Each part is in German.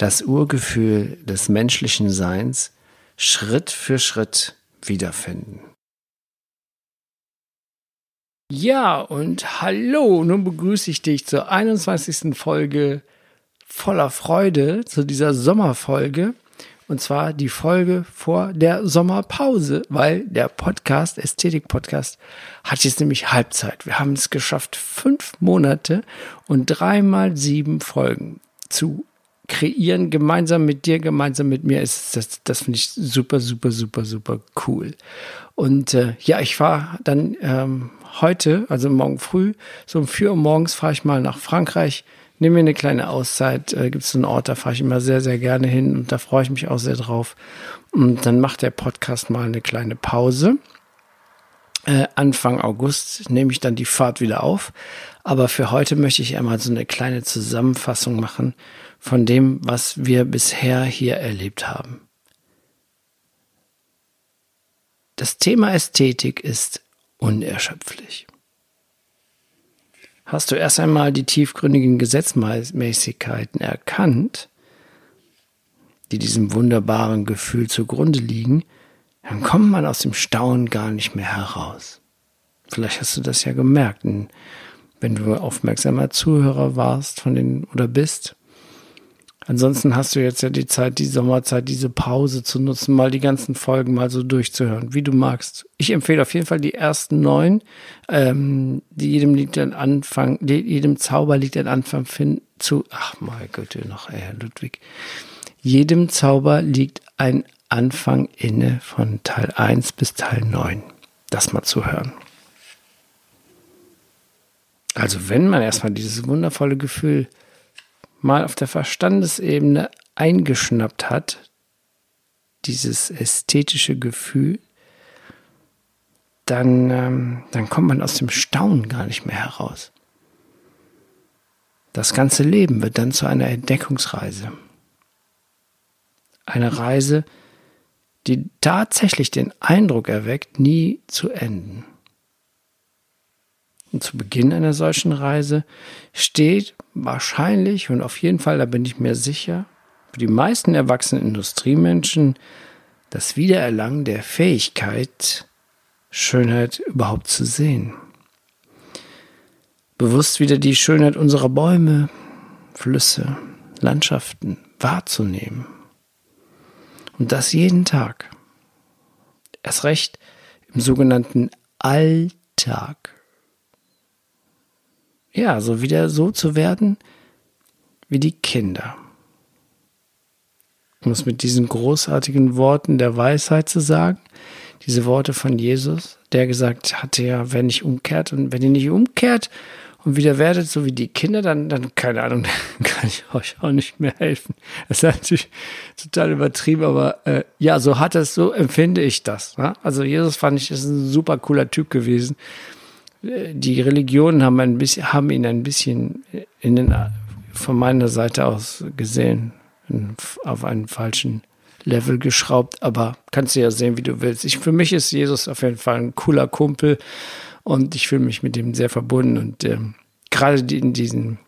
das Urgefühl des menschlichen Seins Schritt für Schritt wiederfinden. Ja, und hallo, nun begrüße ich dich zur 21. Folge voller Freude, zu dieser Sommerfolge. Und zwar die Folge vor der Sommerpause, weil der Podcast, Ästhetik-Podcast, hat jetzt nämlich Halbzeit. Wir haben es geschafft, fünf Monate und dreimal sieben Folgen zu kreieren, gemeinsam mit dir, gemeinsam mit mir. Ist das, das finde ich super, super, super, super cool. Und äh, ja, ich fahre dann ähm, heute, also morgen früh, so um vier Uhr morgens fahre ich mal nach Frankreich nehme mir eine kleine Auszeit. Äh, Gibt es einen Ort, da fahre ich immer sehr, sehr gerne hin und da freue ich mich auch sehr drauf. Und dann macht der Podcast mal eine kleine Pause. Äh, Anfang August nehme ich dann die Fahrt wieder auf. Aber für heute möchte ich einmal so eine kleine Zusammenfassung machen von dem, was wir bisher hier erlebt haben. Das Thema Ästhetik ist unerschöpflich hast du erst einmal die tiefgründigen Gesetzmäßigkeiten erkannt, die diesem wunderbaren Gefühl zugrunde liegen, dann kommt man aus dem Staunen gar nicht mehr heraus. Vielleicht hast du das ja gemerkt, wenn du aufmerksamer Zuhörer warst von den oder bist. Ansonsten hast du jetzt ja die Zeit, die Sommerzeit, diese Pause zu nutzen, mal die ganzen Folgen mal so durchzuhören, wie du magst. Ich empfehle auf jeden Fall die ersten neun. Ähm, jedem liegt ein Anfang, jedem Zauber liegt ein Anfang fin zu, ach mein Gott, noch, ey, Herr Ludwig. Jedem Zauber liegt ein Anfang inne von Teil 1 bis Teil 9. Das mal zu hören. Also wenn man erstmal dieses wundervolle Gefühl mal auf der Verstandesebene eingeschnappt hat, dieses ästhetische Gefühl, dann, ähm, dann kommt man aus dem Staunen gar nicht mehr heraus. Das ganze Leben wird dann zu einer Entdeckungsreise. Eine Reise, die tatsächlich den Eindruck erweckt, nie zu enden. Und zu Beginn einer solchen Reise steht wahrscheinlich und auf jeden Fall, da bin ich mir sicher, für die meisten erwachsenen Industriemenschen das Wiedererlangen der Fähigkeit, Schönheit überhaupt zu sehen. Bewusst wieder die Schönheit unserer Bäume, Flüsse, Landschaften wahrzunehmen. Und das jeden Tag. Erst recht im sogenannten Alltag ja, so wieder so zu werden wie die Kinder. Um es mit diesen großartigen Worten der Weisheit zu sagen, diese Worte von Jesus, der gesagt hatte ja, wenn ich umkehrt und wenn ihr nicht umkehrt und wieder werdet so wie die Kinder, dann, dann keine Ahnung, dann kann ich euch auch nicht mehr helfen. Das ist natürlich total übertrieben, aber äh, ja, so hat es, so empfinde ich das. Ne? Also Jesus fand ich, ist ein super cooler Typ gewesen die Religionen haben, ein bisschen, haben ihn ein bisschen in den, von meiner Seite aus gesehen, auf einen falschen Level geschraubt, aber kannst du ja sehen, wie du willst. Ich, für mich ist Jesus auf jeden Fall ein cooler Kumpel und ich fühle mich mit ihm sehr verbunden und ähm, gerade in diesen,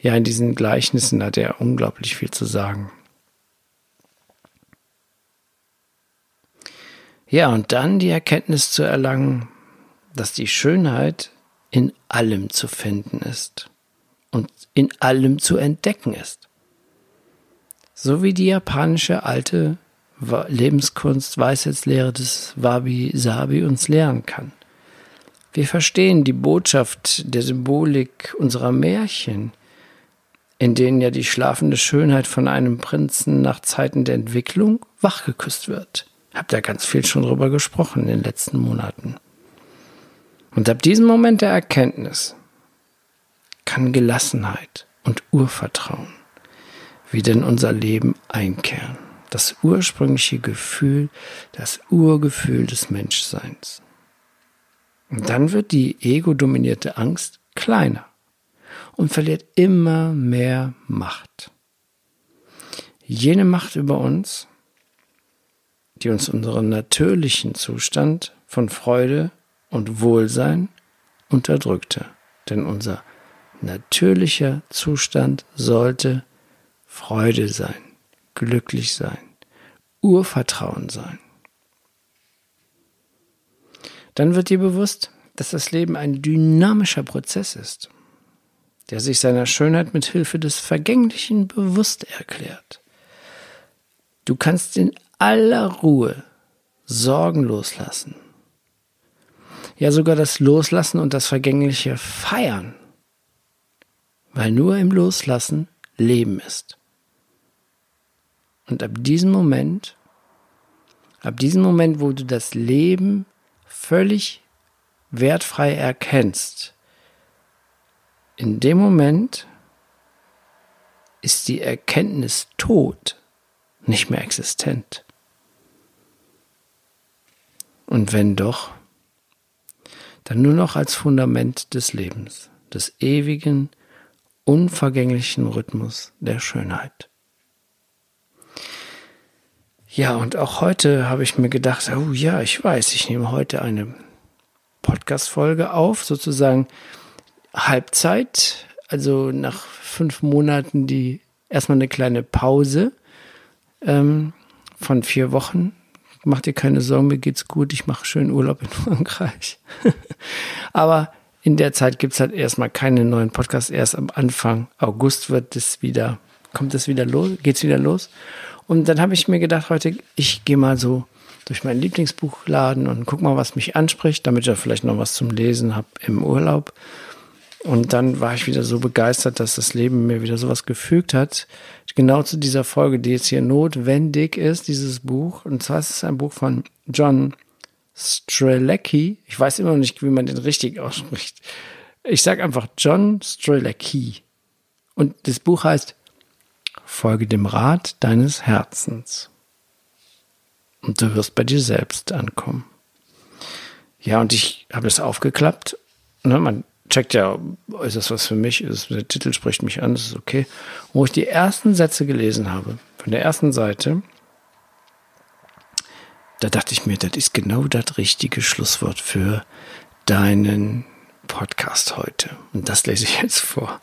ja, in diesen Gleichnissen hat er unglaublich viel zu sagen. Ja, und dann die Erkenntnis zu erlangen, dass die Schönheit in allem zu finden ist und in allem zu entdecken ist. So wie die japanische alte Lebenskunst Weisheitslehre des Wabi Sabi uns lehren kann. Wir verstehen die Botschaft der Symbolik unserer Märchen, in denen ja die schlafende Schönheit von einem Prinzen nach Zeiten der Entwicklung wachgeküsst wird. Habt ihr ganz viel schon drüber gesprochen in den letzten Monaten. Und ab diesem Moment der Erkenntnis kann Gelassenheit und Urvertrauen wieder in unser Leben einkehren. Das ursprüngliche Gefühl, das Urgefühl des Menschseins. Und dann wird die ego-dominierte Angst kleiner und verliert immer mehr Macht. Jene Macht über uns, die uns unseren natürlichen Zustand von Freude und Wohlsein unterdrückte. Denn unser natürlicher Zustand sollte Freude sein, glücklich sein, Urvertrauen sein. Dann wird dir bewusst, dass das Leben ein dynamischer Prozess ist, der sich seiner Schönheit mit Hilfe des Vergänglichen bewusst erklärt. Du kannst in aller Ruhe Sorgen loslassen. Ja, sogar das Loslassen und das Vergängliche feiern, weil nur im Loslassen Leben ist. Und ab diesem Moment, ab diesem Moment, wo du das Leben völlig wertfrei erkennst, in dem Moment ist die Erkenntnis tot, nicht mehr existent. Und wenn doch, dann nur noch als Fundament des Lebens, des ewigen, unvergänglichen Rhythmus der Schönheit. Ja, und auch heute habe ich mir gedacht, oh ja, ich weiß, ich nehme heute eine Podcast-Folge auf, sozusagen Halbzeit, also nach fünf Monaten die erstmal eine kleine Pause ähm, von vier Wochen. Mach dir keine Sorgen, mir geht's gut, ich mache schön Urlaub in Frankreich. Aber in der Zeit gibt's halt erstmal keine neuen Podcasts. Erst am Anfang August wird es wieder, kommt es wieder los, geht's wieder los. Und dann habe ich mir gedacht, heute, ich gehe mal so durch meinen Lieblingsbuchladen und guck mal, was mich anspricht, damit ich ja vielleicht noch was zum Lesen habe im Urlaub. Und dann war ich wieder so begeistert, dass das Leben mir wieder sowas gefügt hat. Genau zu dieser Folge, die jetzt hier notwendig ist, dieses Buch. Und zwar ist es ein Buch von John Strelecki. Ich weiß immer noch nicht, wie man den richtig ausspricht. Ich sage einfach John Strelecki. Und das Buch heißt Folge dem Rat deines Herzens. Und du wirst bei dir selbst ankommen. Ja, und ich habe es aufgeklappt. Ne, man checkt ja, ist das was für mich? Ist, der Titel spricht mich an, das ist okay. wo ich die ersten Sätze gelesen habe, von der ersten Seite, da dachte ich mir, das ist genau das richtige Schlusswort für deinen Podcast heute. Und das lese ich jetzt vor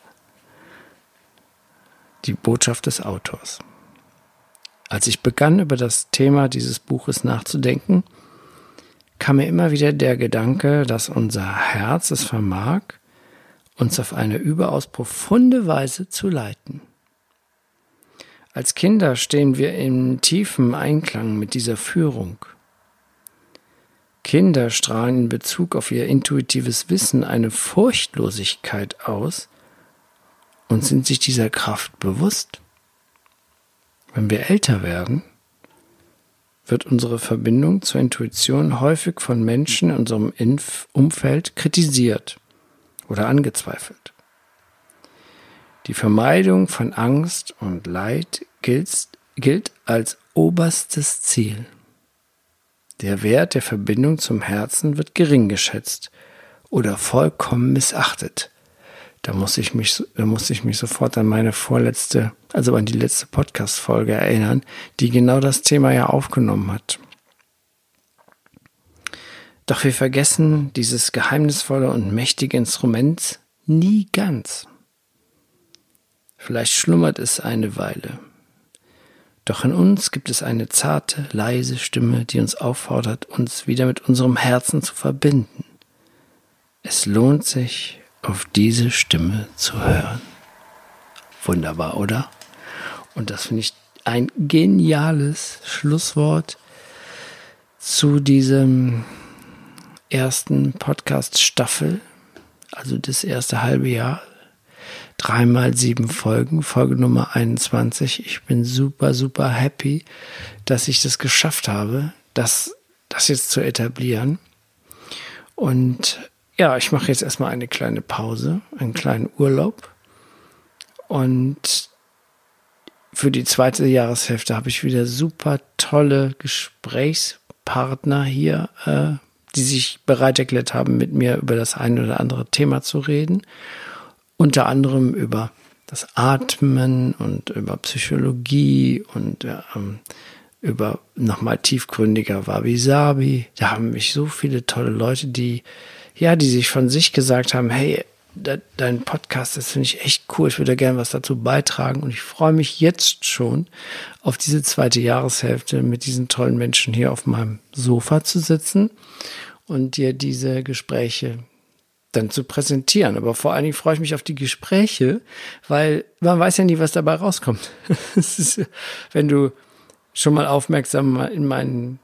die Botschaft des Autors. Als ich begann, über das Thema dieses Buches nachzudenken, kam mir immer wieder der Gedanke, dass unser Herz es vermag, uns auf eine überaus profunde Weise zu leiten. Als Kinder stehen wir in tiefem Einklang mit dieser Führung. Kinder strahlen in Bezug auf ihr intuitives Wissen eine Furchtlosigkeit aus, und sind sich dieser Kraft bewusst. Wenn wir älter werden, wird unsere Verbindung zur Intuition häufig von Menschen in unserem Umfeld kritisiert oder angezweifelt. Die Vermeidung von Angst und Leid gilt, gilt als oberstes Ziel. Der Wert der Verbindung zum Herzen wird gering geschätzt oder vollkommen missachtet da muss ich mich, da muss ich mich sofort an meine vorletzte, also an die letzte Podcast-Folge erinnern, die genau das Thema ja aufgenommen hat. Doch wir vergessen dieses geheimnisvolle und mächtige Instrument nie ganz. Vielleicht schlummert es eine Weile. Doch in uns gibt es eine zarte, leise Stimme, die uns auffordert, uns wieder mit unserem Herzen zu verbinden. Es lohnt sich, auf diese Stimme zu hören. Wunderbar, oder? Und das finde ich ein geniales Schlusswort zu diesem ersten Podcast-Staffel, also das erste halbe Jahr. Dreimal sieben Folgen, Folge Nummer 21. Ich bin super, super happy, dass ich das geschafft habe, das, das jetzt zu etablieren. Und ja, ich mache jetzt erstmal eine kleine Pause, einen kleinen Urlaub und für die zweite Jahreshälfte habe ich wieder super tolle Gesprächspartner hier, äh, die sich bereit erklärt haben, mit mir über das eine oder andere Thema zu reden. Unter anderem über das Atmen und über Psychologie und ähm, über nochmal tiefgründiger Wabi-Sabi. Da haben mich so viele tolle Leute, die, ja, die sich von sich gesagt haben, hey, dein Podcast, das finde ich echt cool. Ich würde gerne was dazu beitragen und ich freue mich jetzt schon auf diese zweite Jahreshälfte mit diesen tollen Menschen hier auf meinem Sofa zu sitzen und dir diese Gespräche dann zu präsentieren. Aber vor allen Dingen freue ich mich auf die Gespräche, weil man weiß ja nie, was dabei rauskommt. ist, wenn du schon mal aufmerksam in meinen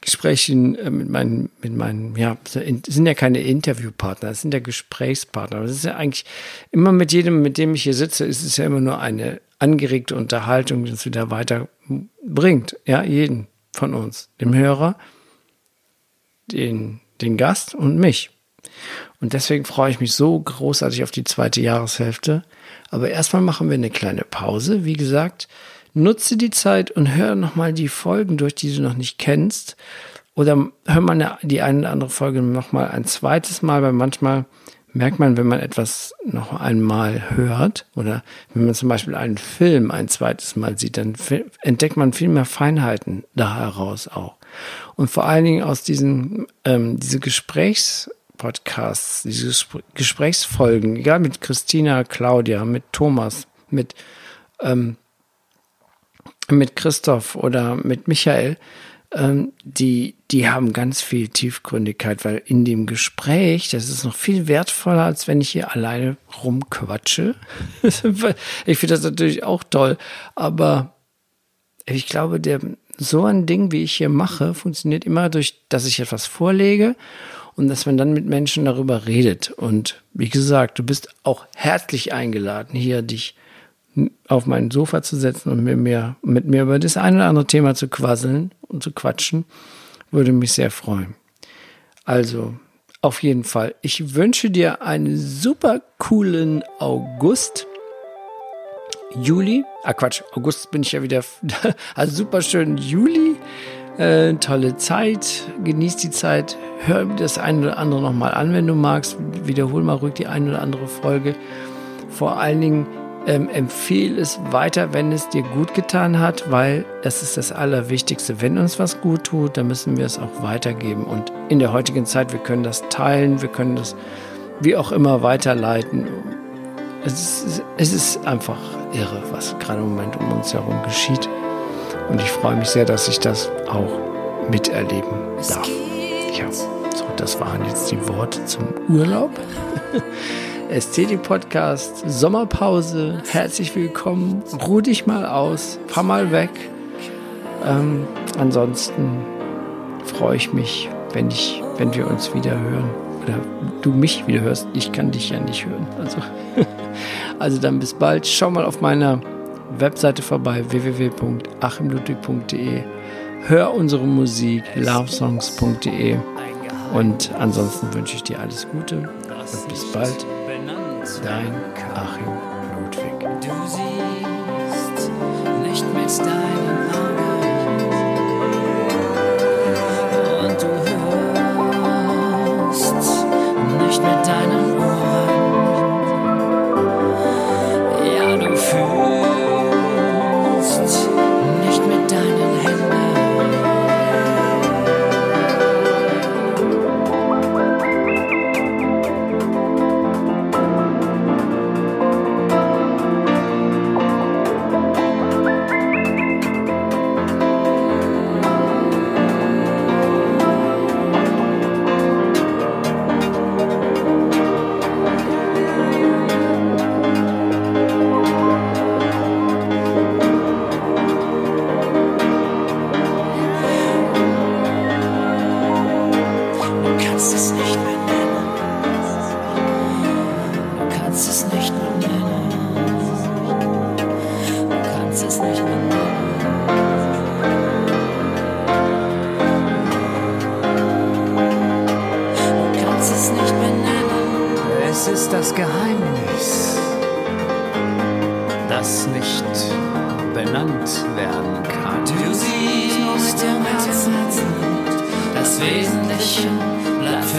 Gesprächen äh, mit meinen, mit meinen, ja, sind ja keine Interviewpartner, das sind ja Gesprächspartner. Das ist ja eigentlich immer mit jedem, mit dem ich hier sitze, ist es ja immer nur eine angeregte Unterhaltung, die uns wieder weiterbringt. Ja, jeden von uns, dem Hörer, den, den Gast und mich. Und deswegen freue ich mich so großartig auf die zweite Jahreshälfte. Aber erstmal machen wir eine kleine Pause. Wie gesagt, nutze die Zeit und hör nochmal die Folgen durch, die du noch nicht kennst. Oder hör mal die eine oder andere Folge nochmal ein zweites Mal, weil manchmal merkt man, wenn man etwas noch einmal hört oder wenn man zum Beispiel einen Film ein zweites Mal sieht, dann entdeckt man viel mehr Feinheiten da heraus auch. Und vor allen Dingen aus diesen ähm, diese Gesprächspodcasts, diese Gesprächsfolgen, egal mit Christina, Claudia, mit Thomas, mit ähm, mit Christoph oder mit Michael, ähm, die, die haben ganz viel Tiefgründigkeit, weil in dem Gespräch, das ist noch viel wertvoller, als wenn ich hier alleine rumquatsche. ich finde das natürlich auch toll, aber ich glaube, der, so ein Ding, wie ich hier mache, funktioniert immer durch, dass ich etwas vorlege und dass man dann mit Menschen darüber redet. Und wie gesagt, du bist auch herzlich eingeladen, hier dich auf mein Sofa zu setzen und mit mir, mit mir über das eine oder andere Thema zu quasseln und zu quatschen, würde mich sehr freuen. Also, auf jeden Fall. Ich wünsche dir einen super coolen August. Juli. Ah, Quatsch. August bin ich ja wieder. Also super schön Juli. Äh, tolle Zeit. Genieß die Zeit. Hör das eine oder andere nochmal an, wenn du magst. Wiederhol mal ruhig die eine oder andere Folge. Vor allen Dingen ähm, empfehle es weiter, wenn es dir gut getan hat, weil das ist das Allerwichtigste. Wenn uns was gut tut, dann müssen wir es auch weitergeben. Und in der heutigen Zeit, wir können das teilen, wir können das wie auch immer weiterleiten. Es ist, es ist einfach irre, was gerade im Moment um uns herum geschieht. Und ich freue mich sehr, dass ich das auch miterleben darf. Ja, so, das waren jetzt die Worte zum Urlaub. Ästhetik Podcast, Sommerpause. Herzlich willkommen. Ruh dich mal aus, fahr mal weg. Ähm, ansonsten freue ich mich, wenn ich, wenn wir uns wieder hören. Oder du mich wieder hörst. Ich kann dich ja nicht hören. Also, also dann bis bald. Schau mal auf meiner Webseite vorbei, www.achimludwig.de. Hör unsere Musik, lovesongs.de. Und ansonsten wünsche ich dir alles Gute und bis bald. Dein Achim Ludwig. Du siehst nicht mit deinen Augen und du hörst nicht mit deinen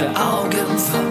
Augen verborgen.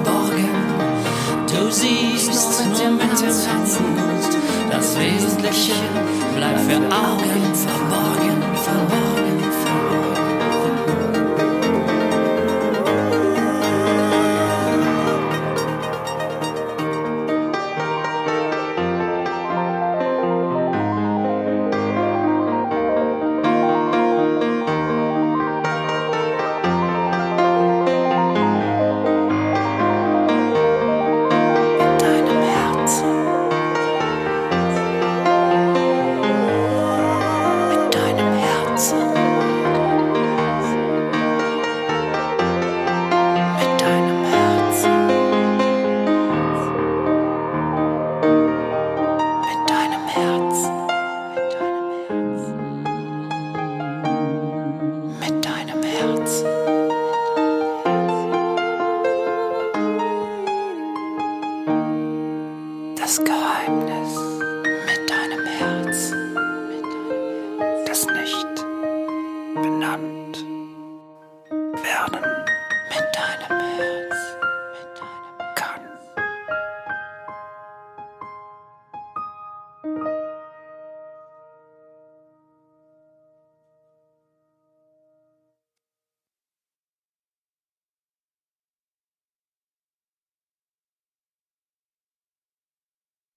das Geheimnis.